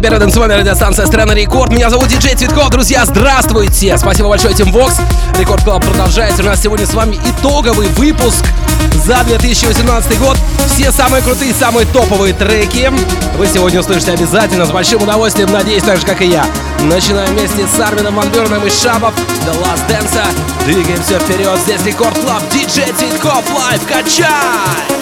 Это первая танцевальная радиостанция «Страна Рекорд». Меня зовут Диджей Цветков. Друзья, здравствуйте! Спасибо большое, Тим Вокс. Record Club продолжается. У нас сегодня с вами итоговый выпуск за 2018 год. Все самые крутые, самые топовые треки вы сегодня услышите обязательно с большим удовольствием. Надеюсь, так же, как и я. Начинаем вместе с Армином ван Бюреном и Shapov. The Last Dance. Двигаемся вперед. Здесь Record Club. Диджей Цветков. Live. Качай!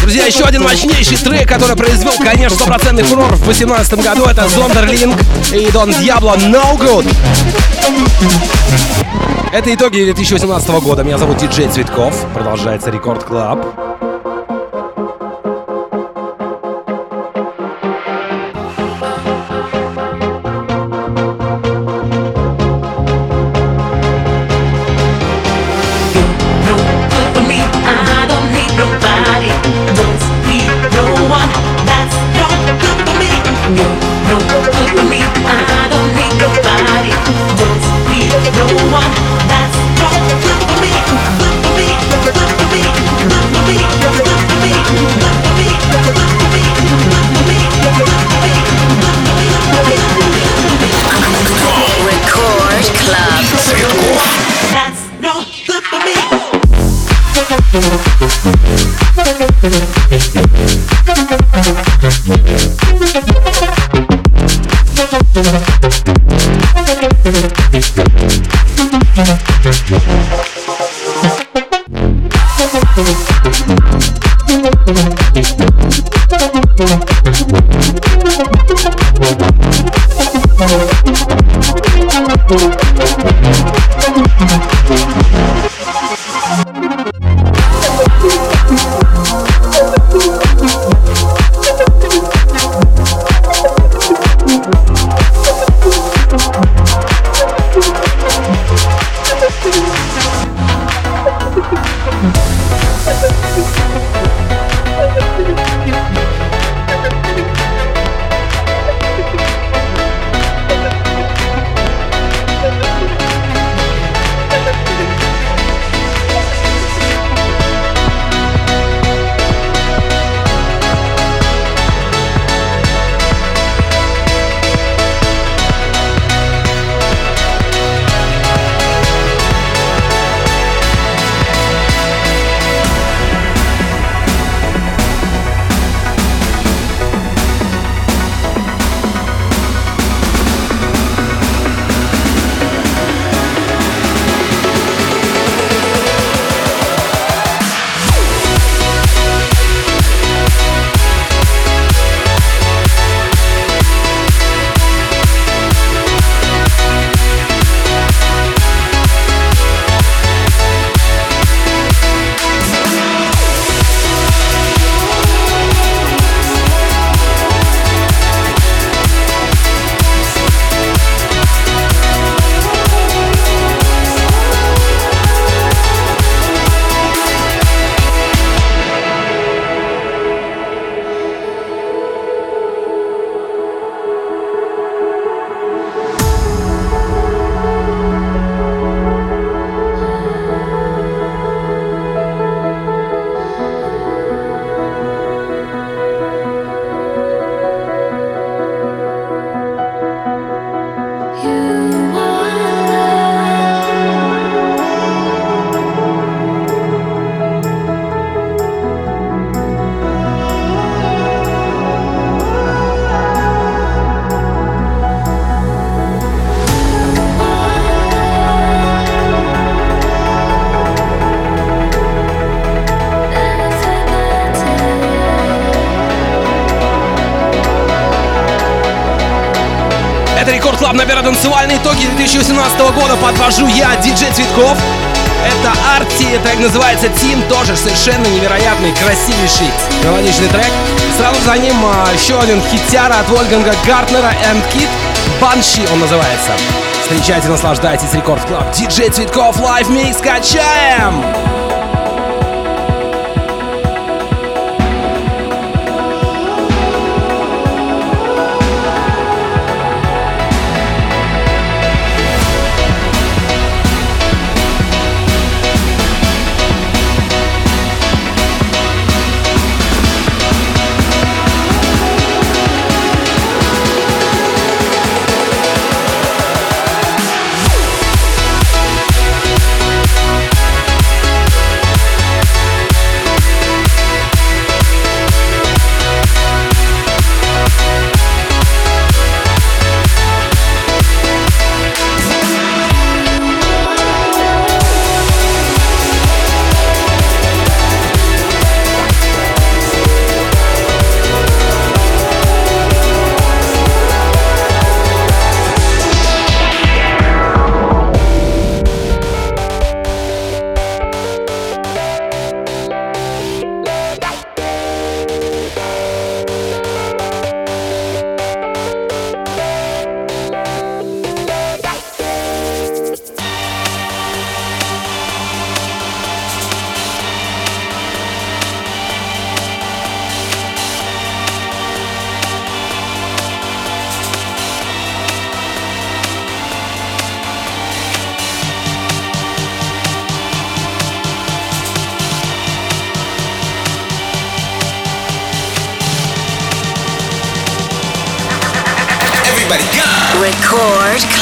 Друзья, еще один мощнейший трек, который произвел, конечно, стопроцентный фурор в 2018 году. Это Zonderling и Don Diablo No Good. Это итоги 2018 года. Меня зовут Диджей Цветков. Продолжается Record Club. Танцевальные итоги 2018 года подвожу я, диджей Цветков. Это Arty, трек называется Tim, тоже совершенно невероятный, красивейший мелодичный трек. Сразу за ним а, еще один хитяра от Вольфганга Гартнера and k?d, Banshee он называется. Встречайте, наслаждайтесь, Record Club, диджей Цветков, live mix, качаем!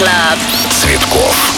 Club. Цветков.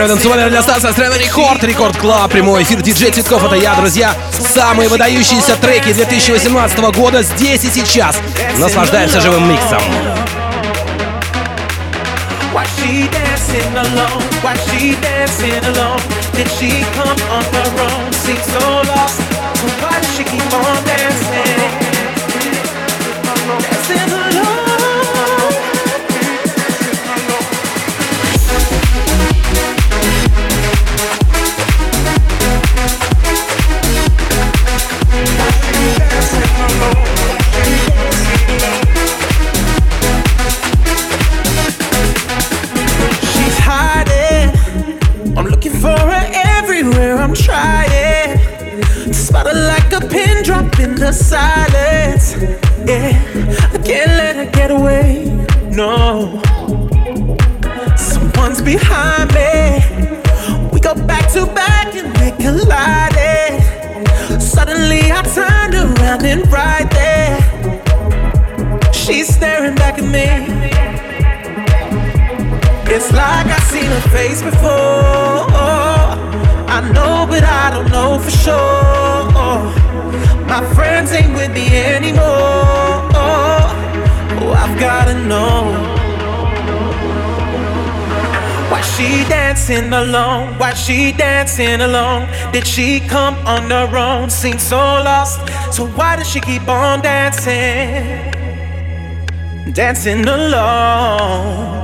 Первая танцевальная станция страны Record, Record Club, прямой эфир диджей Цветков, это я, друзья. Самые выдающиеся треки 2018 года здесь и сейчас. Наслаждаемся живым миксом. Why she keep on dancing? Dancing alone. The silence. Yeah, I can't let her get away. No, someone's behind me. We go back to back and they collided. Suddenly I turned around and right there, she's staring back at me. It's like I've seen her face before. I know, but I don't know for sure. My friends ain't with me anymore. Oh, I've gotta know. Why she dancing alone? Why she dancing alone? Did she come on her own? Seems so lost. So why does she keep on dancing? Dancing alone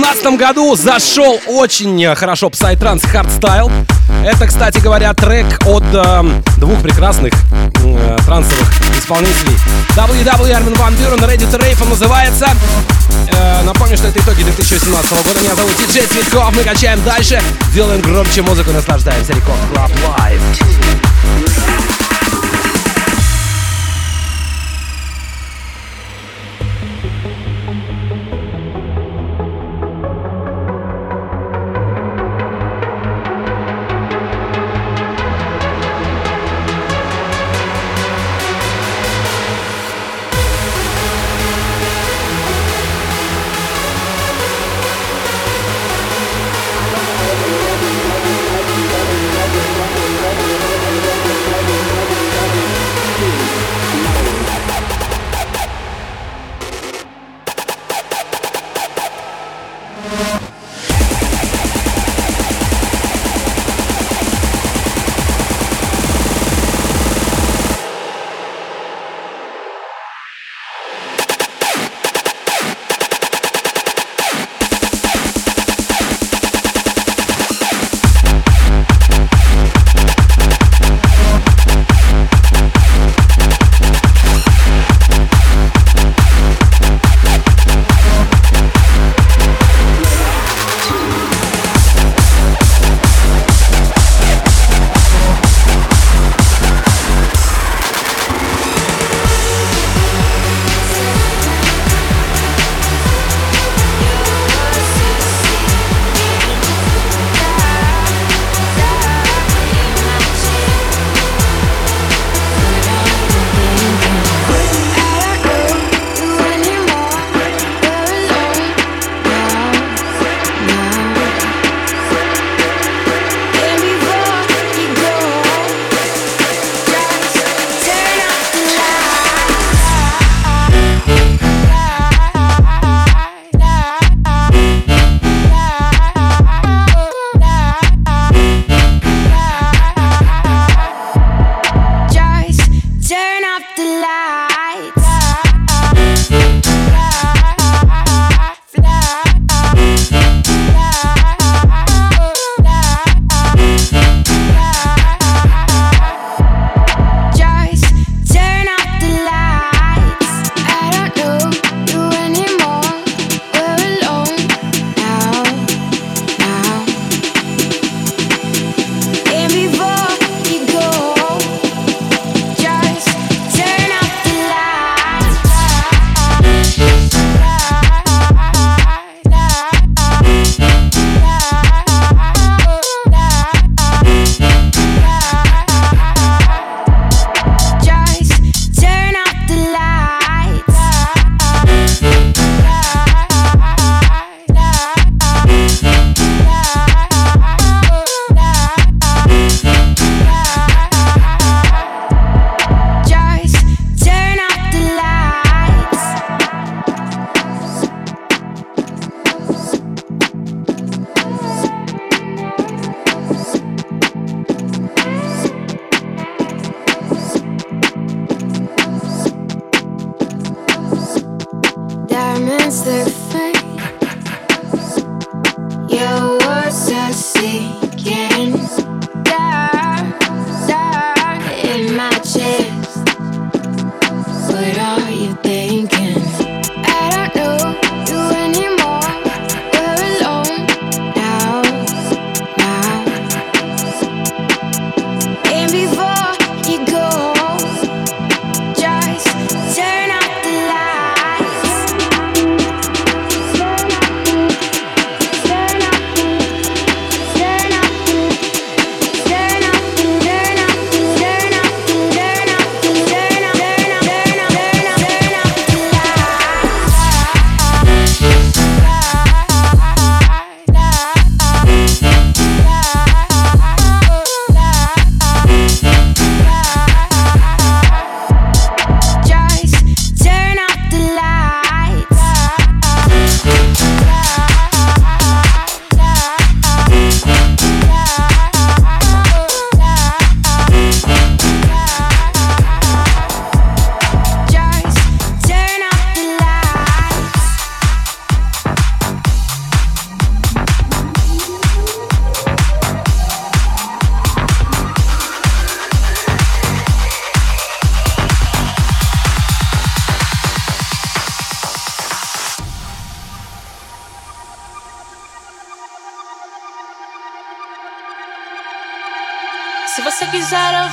Более, что в 2018 году зашел очень хорошо Psytrance Hardstyle. Это, кстати говоря, трек от э, двух прекрасных э, трансовых исполнителей. WW Armin Van Buren, Ready to Rave он называется. Э, напомню, что это итоги 2018 года. Меня зовут Диджей Цветков. Мы качаем дальше. Делаем громче музыку, наслаждаемся. Рекорд Club Live.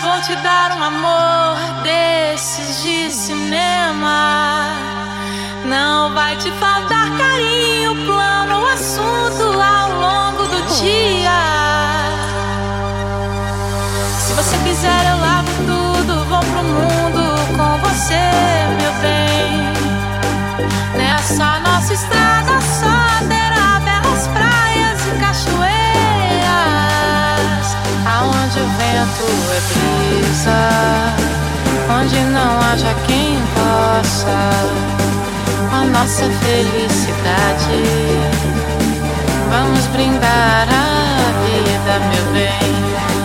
vou te dar um amor desses de cinema. Não vai te faltar carinho, plano ou assunto ao longo do dia. Se você quiser, eu lavo tudo, vou pro mundo com você, meu bem. Nessa nossa estrada. vento é brisa, onde não haja quem possa a nossa felicidade. Vamos brindar a vida, meu bem,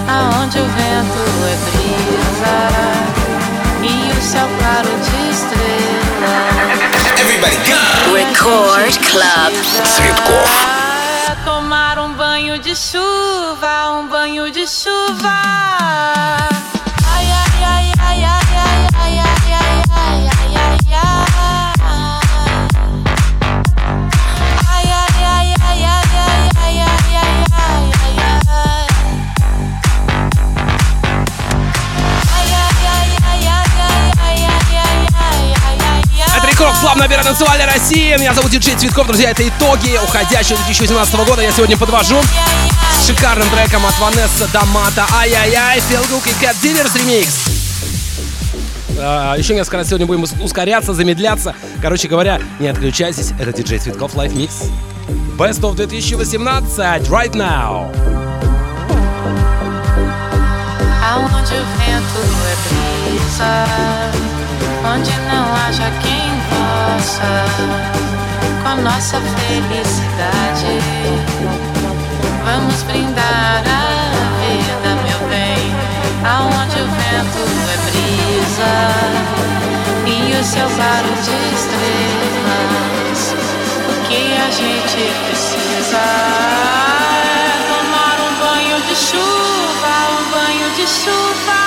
aonde o vento é brisa e o céu claro de estrelas. Everybody go! Record Club. Цветков. Tomar um banho de chuva, um banho de chuva. Ai, ai, ai, ai, ai, ai, ai, ai, ai, ai, ai, ai. Танцевальной России. Меня зовут Диджей Цветков, друзья. Это итоги уходящего 2018 года. Я сегодня подвожу с шикарным треком от Ванесса Дамата. Ай-яй-яй, Feel Good и Cat Dealers ремикс. Еще несколько раз сегодня будем ускоряться, замедляться. Короче говоря, не отключайтесь. Это диджей Цветков Live Mix. Best of 2018 right now. Aonde o vento é brisa, onde não haja quem com a nossa felicidade. Vamos brindar a vida, meu bem, aonde o vento é brisa e o céu claro de estrelas. O que a gente precisa é tomar um banho de chuva, um banho de chuva.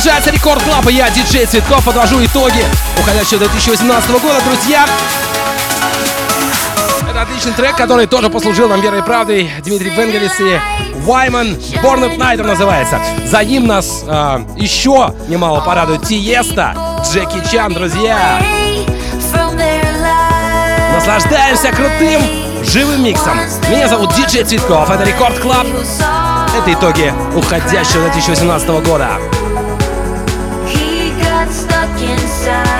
Продолжается Record Club, и я, диджей Цветков, подвожу итоги уходящего 2018 года, друзья. Это отличный трек, который тоже послужил нам верой и правдой. Dimitri Vangelis и Wyman Born at Night называется. За ним нас э, еще немало порадует Tiësto, Jackie Chan, друзья. Наслаждаемся крутым живым миксом. Меня зовут Диджей Цветков, это Record Club. Это итоги уходящего 2018 года. Yeah.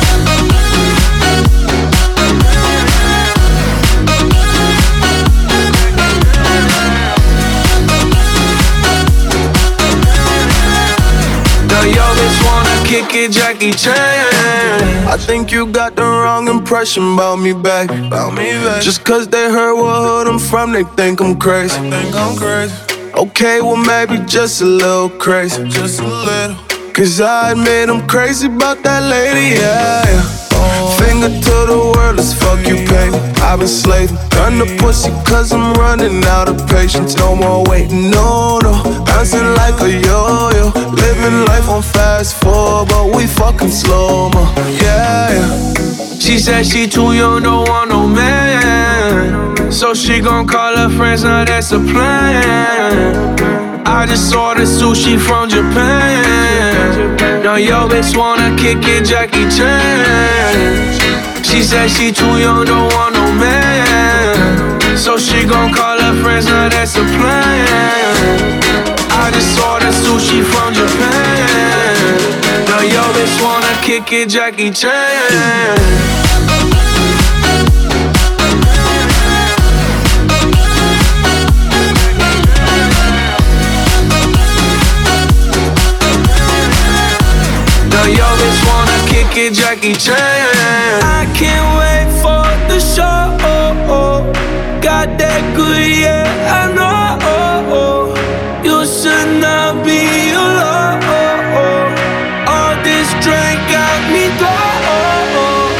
Yo bitch wanna kick it, Jackie Chan. I think you got the wrong impression about me back. About me back. Just cause they heard what hood I'm from, they think I'm crazy. think I'm crazy. Okay, well maybe just a little crazy. Just a little. Cause I admit I'm crazy about that lady, yeah. yeah. Finger to the I've been slaving, done the pussy cause I'm running out of patience. No more waiting, no, no. Bouncing like a yo-yo. Living life on fast forward, but we fucking slow mo. Yeah, yeah. She said she too young, don't want no man. So she gon' call her friends, now that's a plan. I just ordered sushi from Japan. Now yo bitch wanna kick it, Jackie Chan. She said she too young, don't want no. So she gon' call her friends, now that's a plan. I just ordered sushi from Japan. Now yo bitch wanna kick it, Jackie Chan. Now yo bitch wanna kick it, Jackie Chan. I can't wait Got that good, yeah, I know. You should not be alone. All this drink got me low.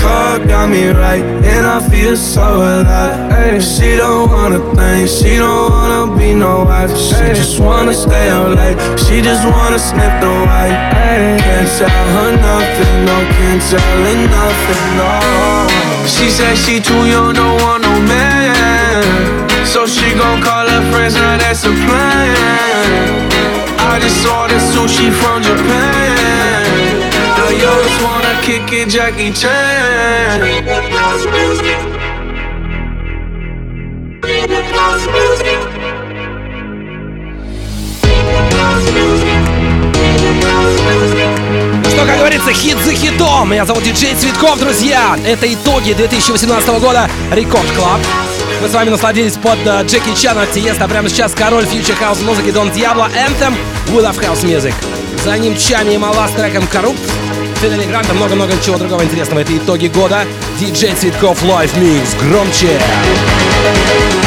Car got me right, and I feel so alive. Ay, she don't wanna think, she don't wanna be no wife. She just wanna stay out late, she just wanna sniff the white. Ay, can't tell her nothing, no, can't tell her nothing, no. She said she too young, don't want no man. She gon' call her friends, now that's a plan. I just ordered sushi from Japan. Now yo just wanna kick it, Jackie Chan. Что, как говорится, хит за хитом. Меня зовут диджей Цветков, друзья. Это итоги 2018 года Record Club. Мы с вами насладились под uh, Джеки Чана Тиеста. Прямо сейчас король future house музыки Don Diablo Anthem We Love House Music. За ним Tchami и Malaa с треком Kurupt. Fedde Le Grand, много-много чего другого интересного. Это итоги года. Диджей Цветков Live Mix. Громче. Hands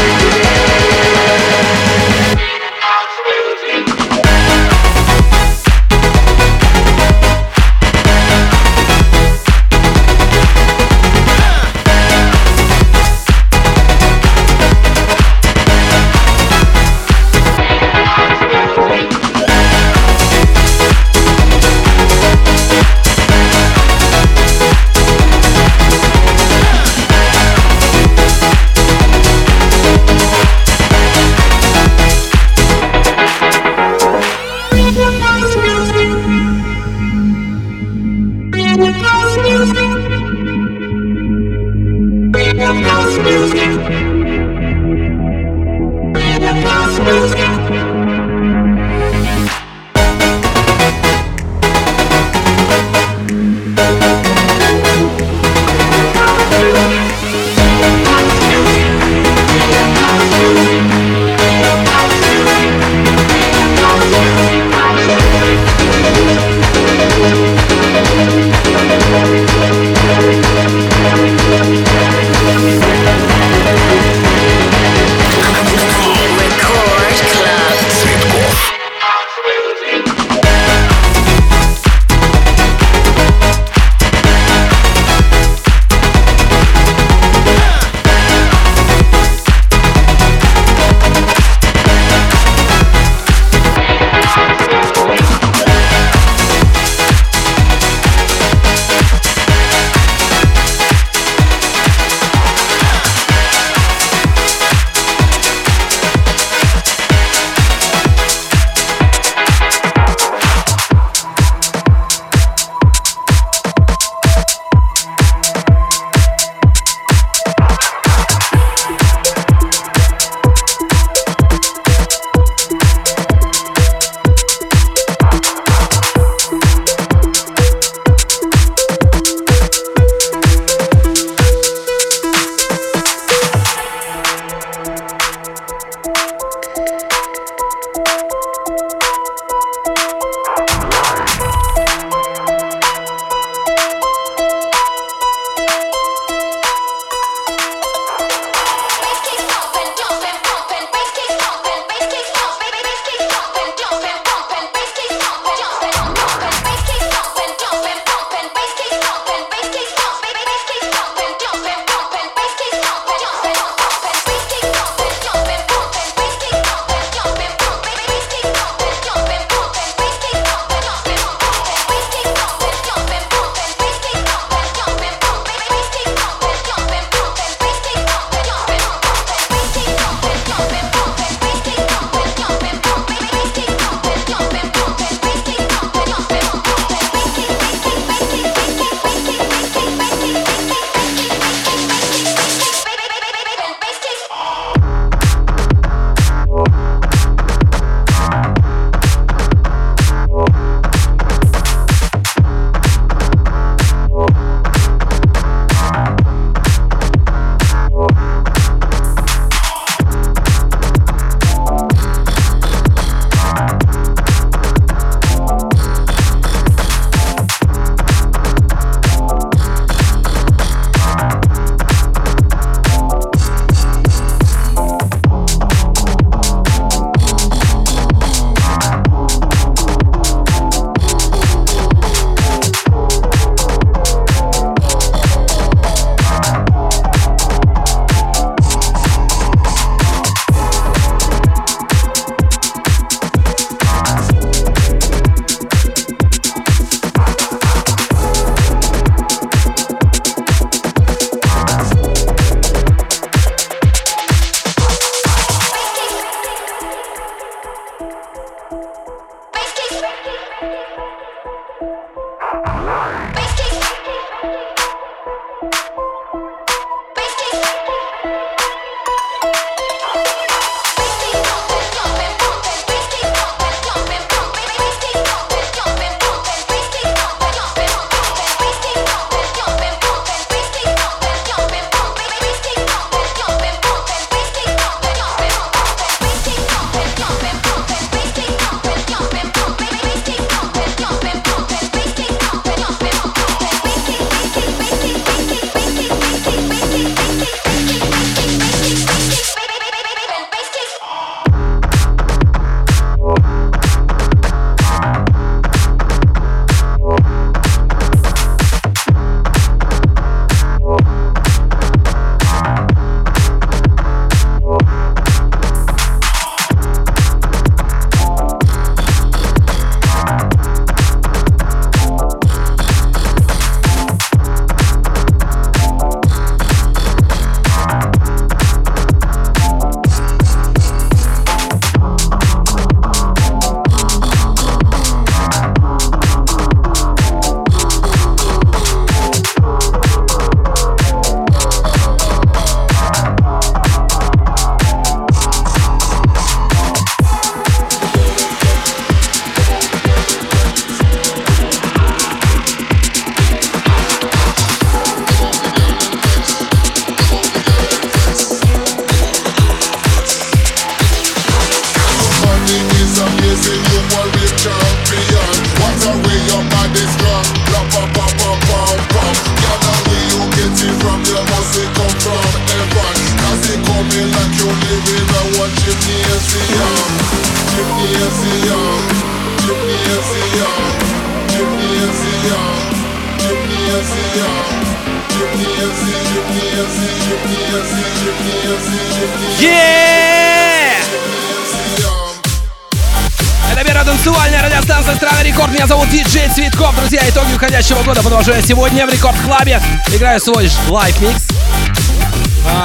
сегодня в Record Club е играю свой live mix.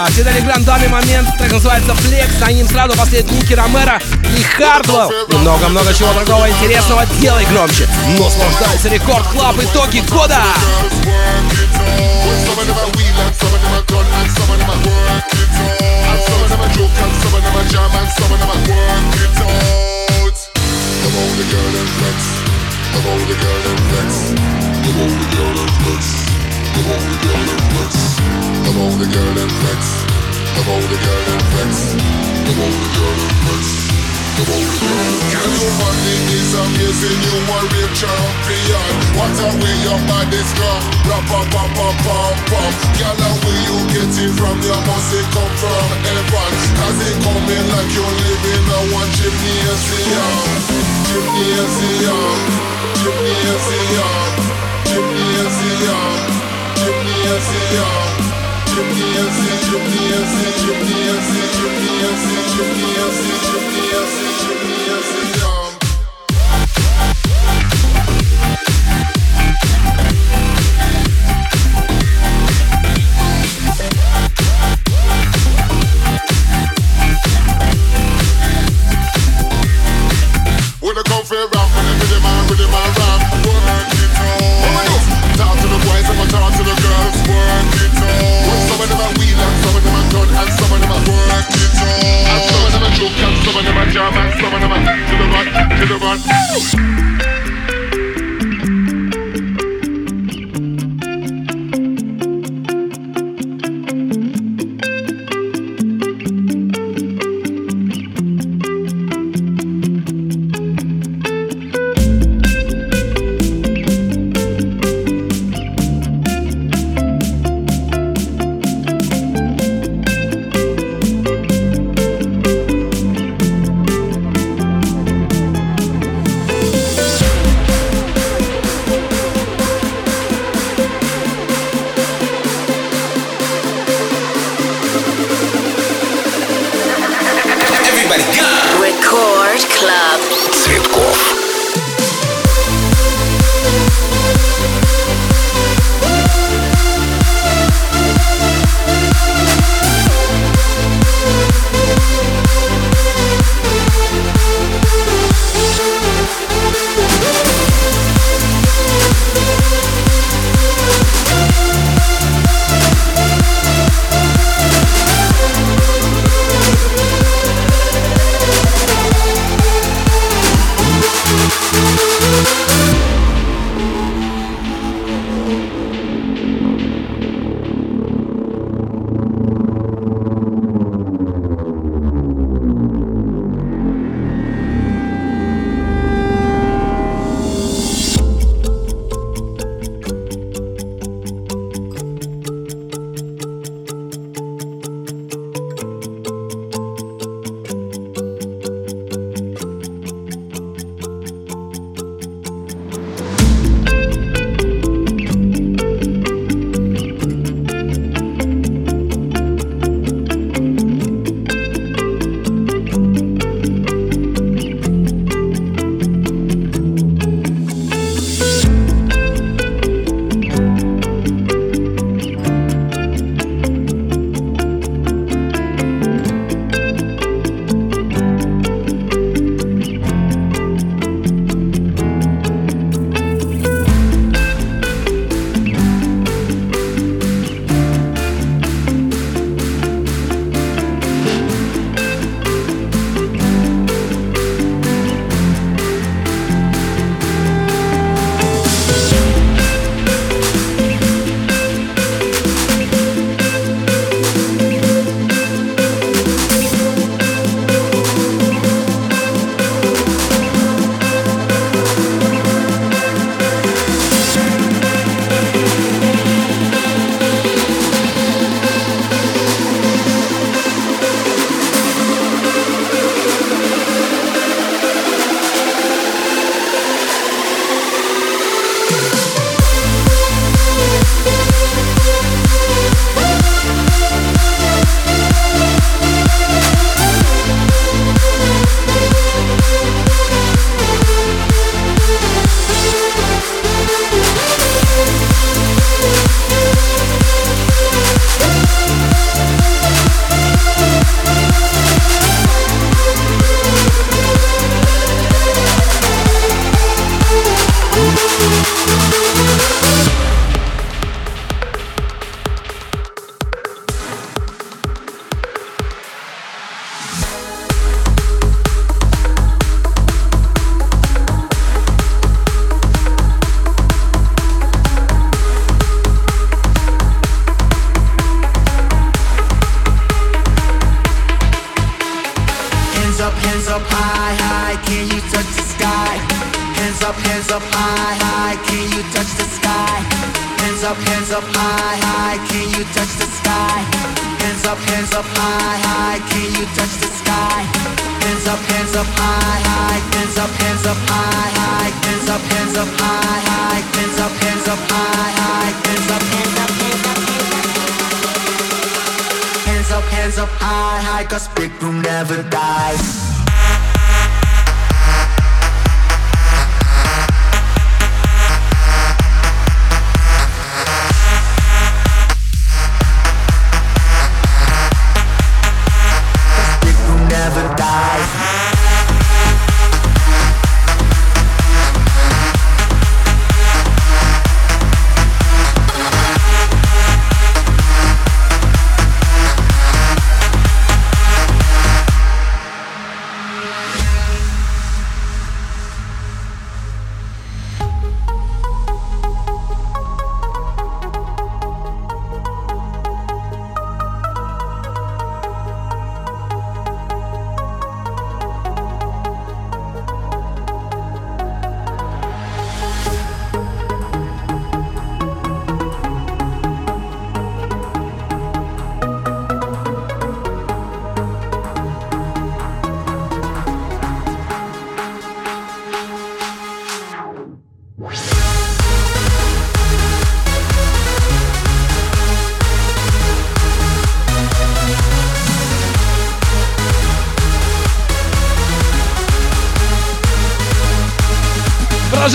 Fedde Le Grand в данный момент, так называется Flex, за ним сразу последует Nicky Romero и Hardwell. И много-много чего другого интересного, делай громче. Наслаждайся Record Club итоги года! I'm only girl that flex. I'm only girl that flex. gymnasium, gymnasium, Jimmy, Jimmy, Jimmy, Jimmy, Jimmy, Jump and slam man, to the right, to the right.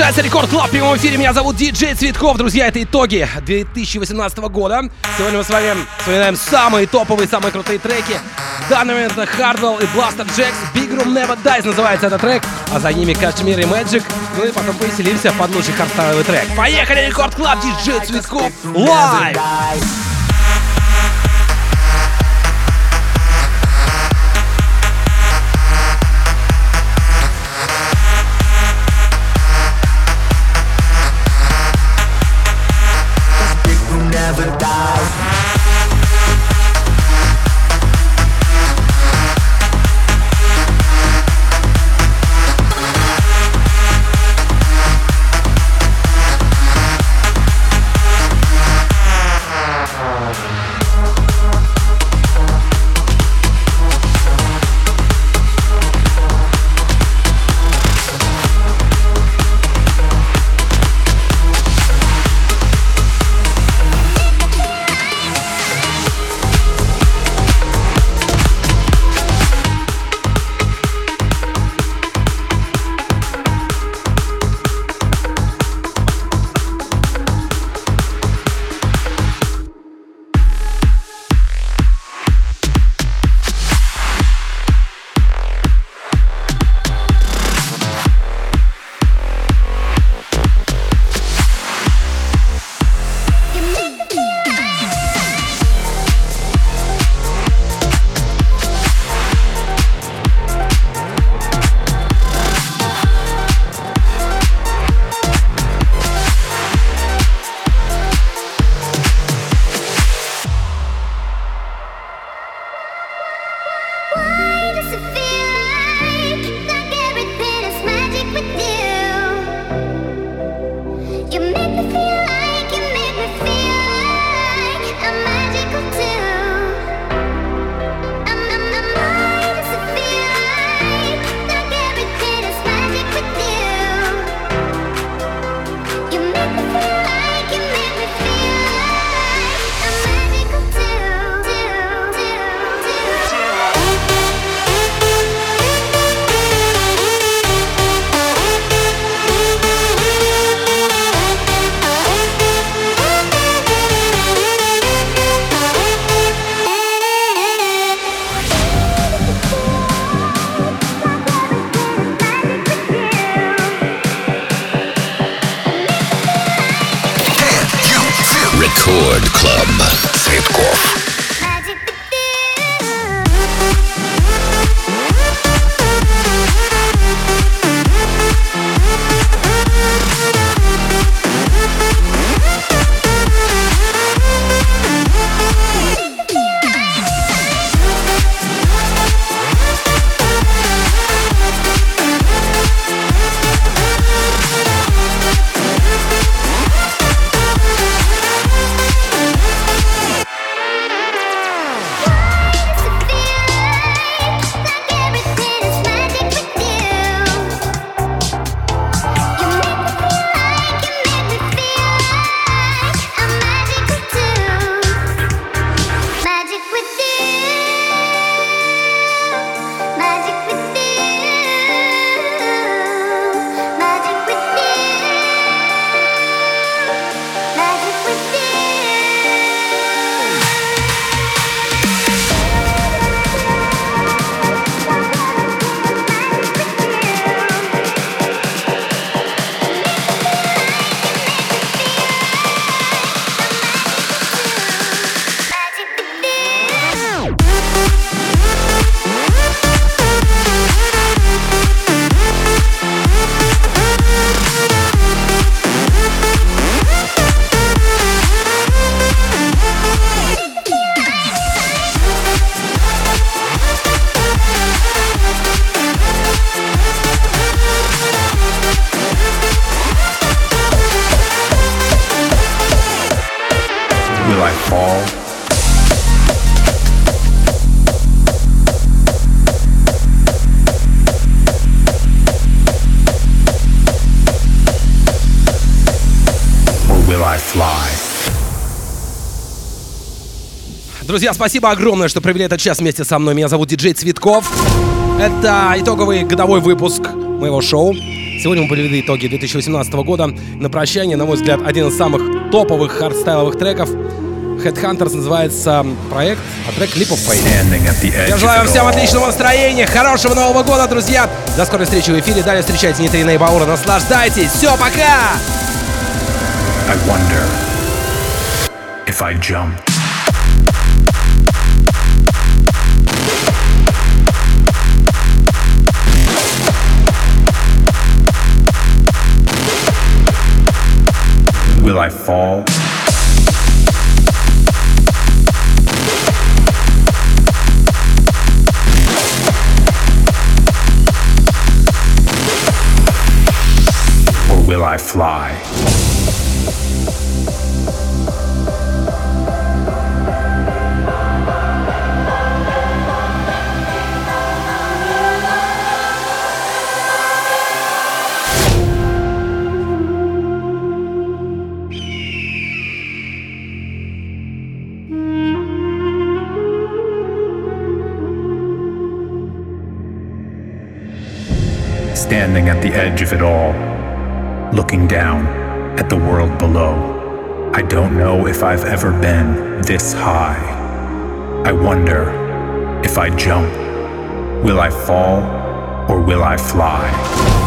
Продолжается Record Club в прямом эфире. Меня зовут Диджей Цветков. Друзья, это итоги 2018 года. Сегодня мы с вами вспоминаем самые топовые, самые крутые треки. В данный момент это Hardwell и Blasterjaxx. Big Room Never Dies называется этот трек. А за ними KSHMR и Magic. Ну и потом повеселимся под лучший хардстайловый трек. Поехали, Record Club, Диджей Цветков. Live! Record Club Цветков. Друзья, спасибо огромное, что провели этот час вместе со мной. Меня зовут диджей Цветков. Это итоговый годовой выпуск моего шоу. Сегодня мы подвели итоги 2018 года. На прощание, на мой взгляд, один из самых топовых хардстайловых треков. Headhunters называется проект, а трек Leap of Faith. Я желаю всем отличного настроения, хорошего Нового года, друзья. До скорой встречи в эфире. Далее встречайте Нитрина и Баура. Наслаждайтесь. Все, пока! I wonder if I jump. Will I fall? Or will I fly? Standing at the edge of it all, looking down at the world below. I don't know if I've ever been this high. I wonder if I jump, will I fall or will I fly?